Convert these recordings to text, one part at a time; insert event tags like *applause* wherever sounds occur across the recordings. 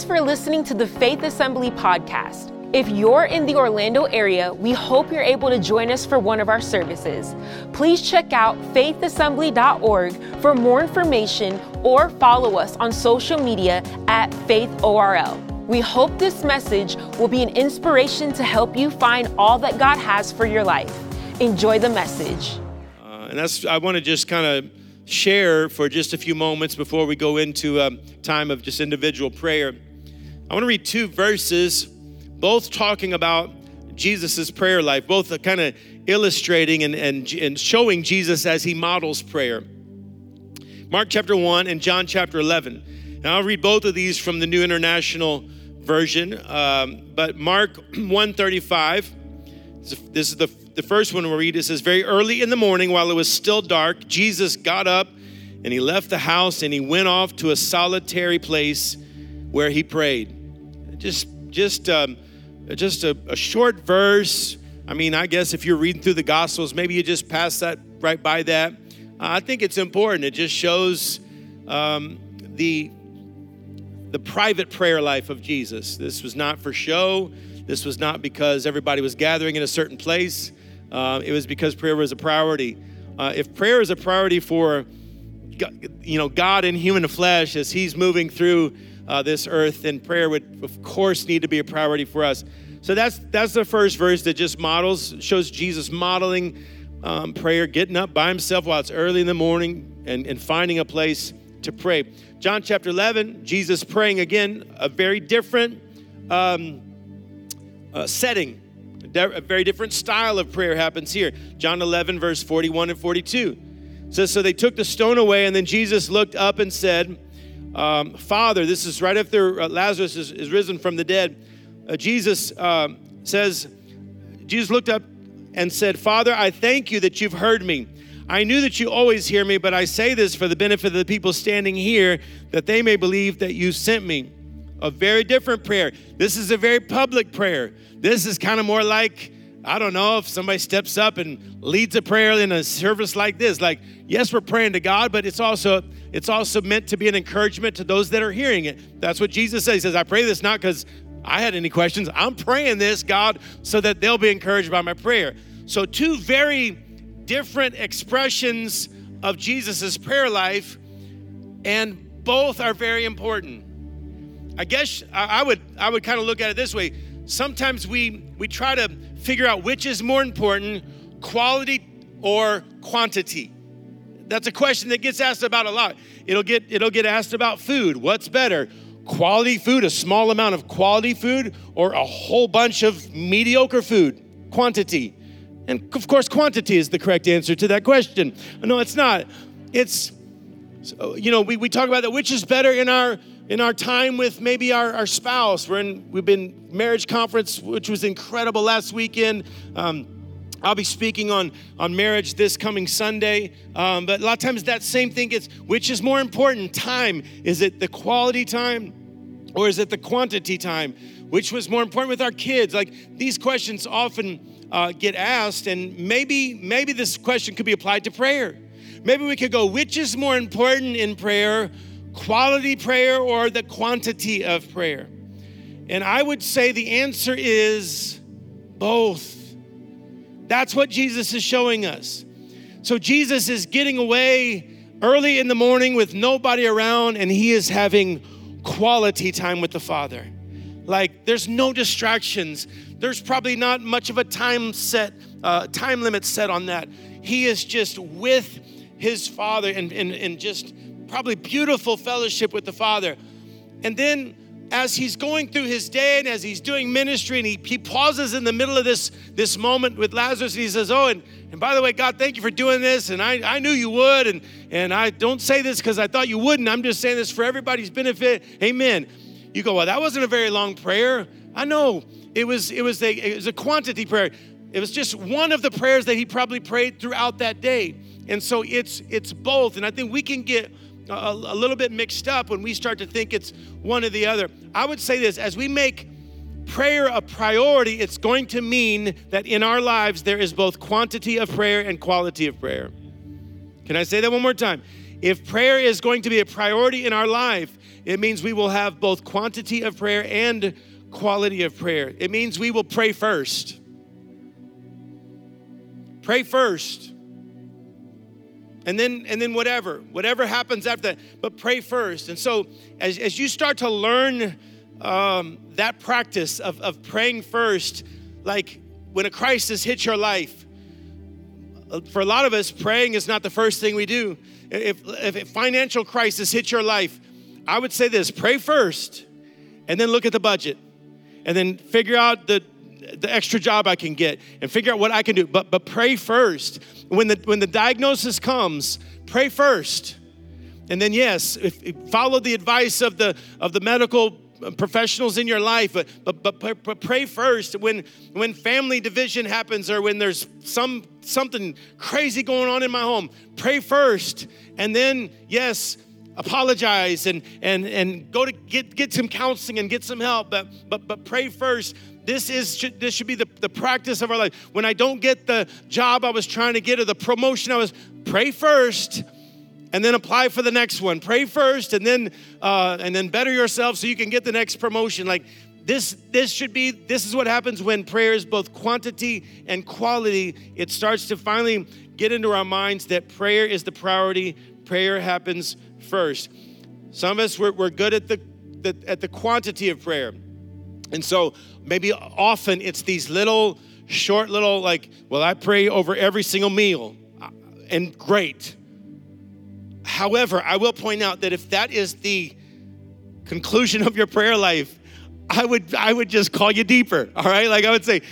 Thanks for listening to the Faith Assembly podcast. If you're in the Orlando area, we hope you're able to join us for one of our services. Please check out faithassembly.org for more information or follow us on social media at faithorl. We hope this message will be an inspiration to help you find all that God has for your life. Enjoy the message. Uh, and that's, I want to just kind of share for just a few moments before we go into a time of just individual prayer. I want to read two verses both talking about Jesus' prayer life, both kind of illustrating and, and, and showing Jesus as he models prayer. Mark chapter 1 and John chapter 11. And I'll read both of these from the New International Version. Um, but Mark *clears throat* 135, this is the, the first one we'll read. It says, Very early in the morning, while it was still dark, Jesus got up and he left the house and he went off to a solitary place where he prayed. Just, just, um, just a, a short verse. I mean, I guess if you're reading through the Gospels, maybe you just pass that right by that. Uh, I think it's important. It just shows um, the the private prayer life of Jesus. This was not for show. This was not because everybody was gathering in a certain place. Uh, it was because prayer was a priority. Uh, if prayer is a priority for you know God in human flesh as He's moving through uh, this earth, then prayer would, of course, need to be a priority for us. So that's that's the first verse that just models shows Jesus modeling um, prayer, getting up by himself while it's early in the morning and, and finding a place to pray. John chapter 11, Jesus praying again, a very different um, uh, setting, a very different style of prayer happens here. John 11, verse 41 and 42 says, So they took the stone away, and then Jesus looked up and said, um, Father, this is right after uh, Lazarus is, is, risen from the dead. Uh, Jesus uh, says, Jesus looked up and said, Father, I thank you that you've heard me. I knew that you always hear me, but I say this for the benefit of the people standing here, that they may believe that you sent me. A very different prayer. This is a very public prayer. This is kind of more like, I don't know if somebody steps up and leads a prayer in a service like this. Like, yes, we're praying to God, but it's also it's also meant to be an encouragement to those that are hearing it. That's what Jesus says. He says, I pray this not because I had any questions. I'm praying this, God, so that they'll be encouraged by my prayer. So, two very different expressions of Jesus' prayer life, and both are very important. I guess I would I would kind of look at it this way. Sometimes we we try to figure out which is more important, quality or quantity. That's a question that gets asked about a lot. It'll get it'll get asked about food. What's better? Quality food, a small amount of quality food, or a whole bunch of mediocre food? Quantity. And of course, quantity is the correct answer to that question. No, it's not. It's you know, we, we talk about that which is better in our in our time with maybe our, our spouse. We're in we've been marriage conference, which was incredible last weekend. Um, I'll be speaking on, on marriage this coming Sunday. Um, but a lot of times that same thing gets, which is more important? Time. Is it the quality time or is it the quantity time? Which was more important with our kids? Like these questions often uh, get asked, and maybe, maybe this question could be applied to prayer. Maybe we could go, which is more important in prayer, quality prayer or the quantity of prayer? And I would say the answer is both. That's what Jesus is showing us. So Jesus is getting away early in the morning with nobody around, and he is having quality time with the Father. Like there's no distractions. There's probably not much of a time set, uh, time limit set on that. He is just with his Father and, and, and just probably beautiful fellowship with the Father. And then as he's going through his day and as he's doing ministry and he, he pauses in the middle of this, this moment with Lazarus and he says, Oh, and, and by the way, God, thank you for doing this. And I, I knew you would. And, and I don't say this because I thought you wouldn't. I'm just saying this for everybody's benefit. Amen. You go, Well, that wasn't a very long prayer. I know. It was, it was, a, it was a quantity prayer. It was just one of the prayers that he probably prayed throughout that day. And so it's it's both. And I think we can get a, a little bit mixed up when we start to think it's one or the other. I would say this as we make prayer a priority, it's going to mean that in our lives there is both quantity of prayer and quality of prayer. Can I say that one more time? If prayer is going to be a priority in our life it means we will have both quantity of prayer and quality of prayer. It means we will pray first. Pray first. And then, and then whatever, whatever happens after that, but pray first. And so, as, as you start to learn um, that practice of, of praying first, like when a crisis hits your life, for a lot of us, praying is not the first thing we do. If, if a financial crisis hits your life, I would say this pray first, and then look at the budget, and then figure out the, the extra job I can get, and figure out what I can do. But, but pray first. When the, when the diagnosis comes, pray first. And then, yes, if, if follow the advice of the, of the medical professionals in your life, but, but, but, but pray first when, when family division happens or when there's some, something crazy going on in my home. Pray first. And then, yes, apologize and, and, and go to get, get some counseling and get some help, but, but, but pray first. This, is, this should be the, the practice of our life. When I don't get the job I was trying to get or the promotion I was, pray first and then apply for the next one. Pray first, and then uh, and then better yourself so you can get the next promotion. Like this, this should be. This is what happens when prayer is both quantity and quality. It starts to finally get into our minds that prayer is the priority. Prayer happens first. Some of us we're, we're good at the, the at the quantity of prayer, and so maybe often it's these little short little like, well, I pray over every single meal, uh, and great However, I will point out that if that is the conclusion of your prayer life, I would I would just call you deeper. All right, like I would say,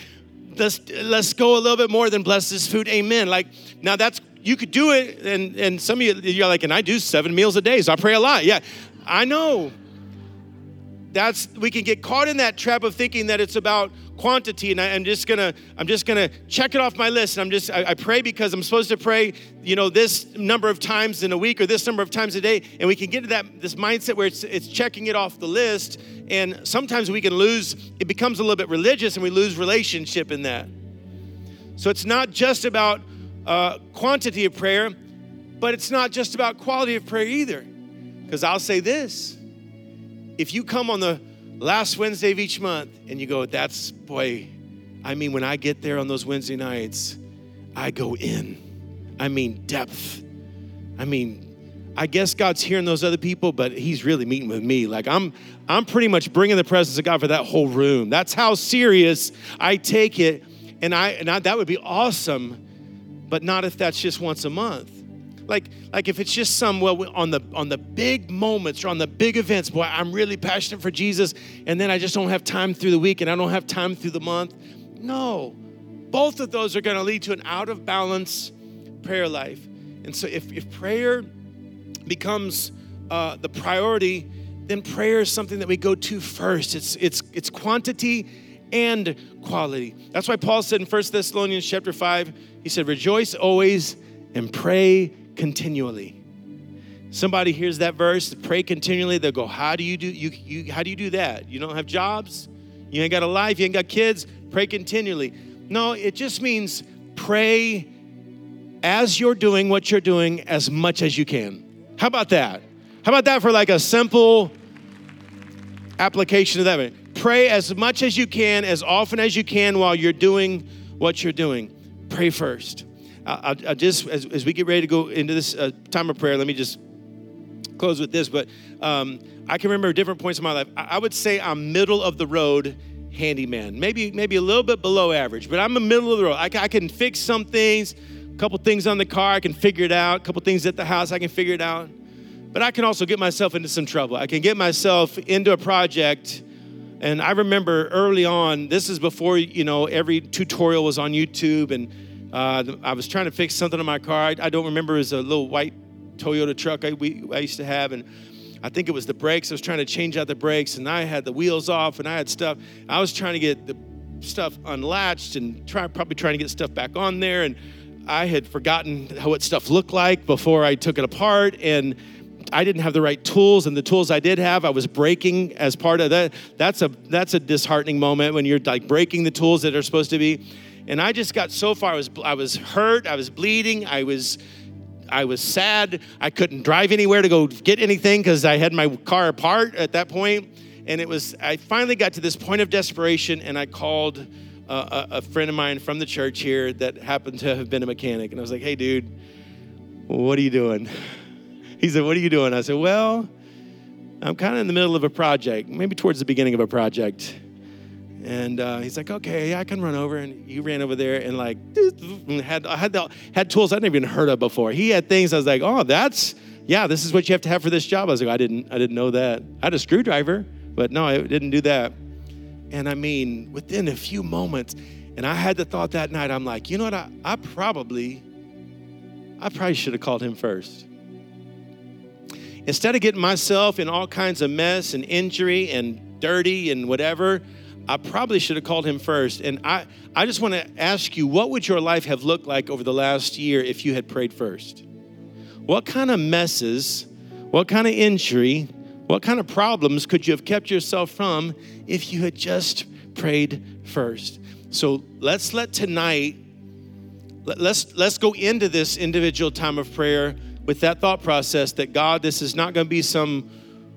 let's let's go a little bit more than bless this food. Amen. Like now that's you could do it, and and some of you you're like, and I do seven meals a day, so I pray a lot. Yeah, I know. That's we can get caught in that trap of thinking that it's about quantity and I, am just gonna i'm just gonna check it off my list and i'm just I, I, pray because i'm supposed to pray you know this number of times in a week or this number of times a day and we can get to that this mindset where it's it's checking it off the list and sometimes we can lose it becomes a little bit religious and we lose relationship in that so it's not just about uh, quantity of prayer but it's not just about quality of prayer either because i'll say this if you come on the last Wednesday of each month, and you go, that's, boy, I mean, when I get there on those Wednesday nights, I go in. I mean, depth. I mean, I guess God's hearing those other people, but He's really meeting with me. Like I'm, I'm pretty much bringing the presence of God for that whole room. That's how serious I take it, and I, and I, that would be awesome, but not if that's just once a month. Like like if it's just some well on the on the big moments or on the big events boy i'm really passionate for jesus and then i just don't have time through the week and i don't have time through the month. No. Both of those are going to lead to an out of balance prayer life. And so if, if prayer becomes uh, the priority then prayer is something that we go to first. It's it's it's quantity and quality that's why paul said in 1 thessalonians chapter 5 he said rejoice always and pray continually. Somebody hears that verse, pray continually, they'll go, How do you do you, you how do you do that? You don't have jobs, you ain't got a life, you ain't got kids, pray continually. No, it just means pray as you're doing what you're doing as much as you can. How about that? How about that for like a simple application of that? Pray as much as you can, as often as you can while you're doing what you're doing. Pray first. I, I just, as, as, we get ready to go into this uh, time of prayer, let me just close with this. But um, I can remember different points in my life. I, I, would say I'm middle of the road handyman, maybe maybe a little bit below average, but I'm a middle of the road. I, I can fix some things, a couple things on the car, I can figure it out. A couple things at the house, I can figure it out. But I can also get myself into some trouble. I can get myself into a project. And I remember early on, this is before, you know, every tutorial was on YouTube and uh, I was trying to fix something in my car. I, I don't remember. It was a little white Toyota truck I, we, I used to have, and I think it was the brakes. I was trying to change out the brakes, and I had the wheels off, and I had stuff. I was trying to get the stuff unlatched and try, probably trying to get stuff back on there. And I had forgotten what stuff looked like before I took it apart, and I didn't have the right tools, and the tools I did have, I was breaking as part of that. That's a that's a disheartening moment when you're like breaking the tools that are supposed to be. And I just got so far. I was I was hurt. I was bleeding. I was I was sad. I couldn't drive anywhere to go get anything because I had my car apart at that point. And it was, I finally got to this point of desperation and I called a, a friend of mine from the church here that happened to have been a mechanic. And I was like, hey, dude, what are you doing? *laughs* He said, what are you doing? I said, well, I'm kind of in the middle of a project, maybe towards the beginning of a project. And uh, he's like, okay, I can run over. And he ran over there and like *laughs* had had the, had tools I'd never even heard of before. He had things I was like, oh, that's yeah, this is what you have to have for this job. I was like, I didn't I didn't know that. I had a screwdriver, but no, I didn't do that. And I mean, within a few moments, and I had the thought that night, I'm like, you know what? I, I probably, I probably should have called him first. Instead of getting myself in all kinds of mess and injury and dirty and whatever, I probably should have called him first. And I, I just want to ask you, what would your life have looked like over the last year if you had prayed first? What kind of messes, what kind of injury, what kind of problems could you have kept yourself from if you had just prayed first? So let's let tonight, let's, let's go into this individual time of prayer with that thought process that God, this is not going to be some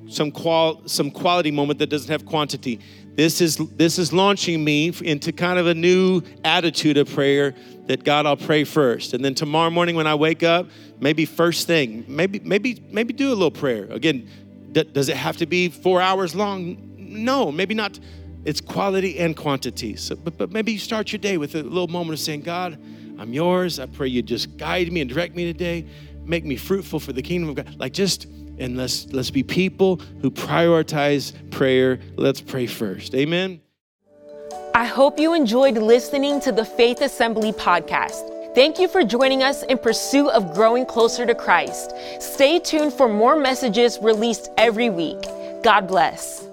some qual some quality moment that doesn't have quantity. This is this is launching me into kind of a new attitude of prayer that God I'll pray first. And then tomorrow morning when I wake up, maybe first thing, maybe maybe maybe do a little prayer. Again, d- does it have to be 4 hours long? No, maybe not. It's quality and quantity. So, but, but maybe you start your day with a little moment of saying, God, I'm yours. I pray you just guide me and direct me today make me fruitful for the kingdom of God. Like just and let's let's be people who prioritize prayer. Let's pray first. Amen. I hope you enjoyed listening to the Faith Assembly podcast. Thank you for joining us in pursuit of growing closer to Christ. Stay tuned for more messages released every week. God bless.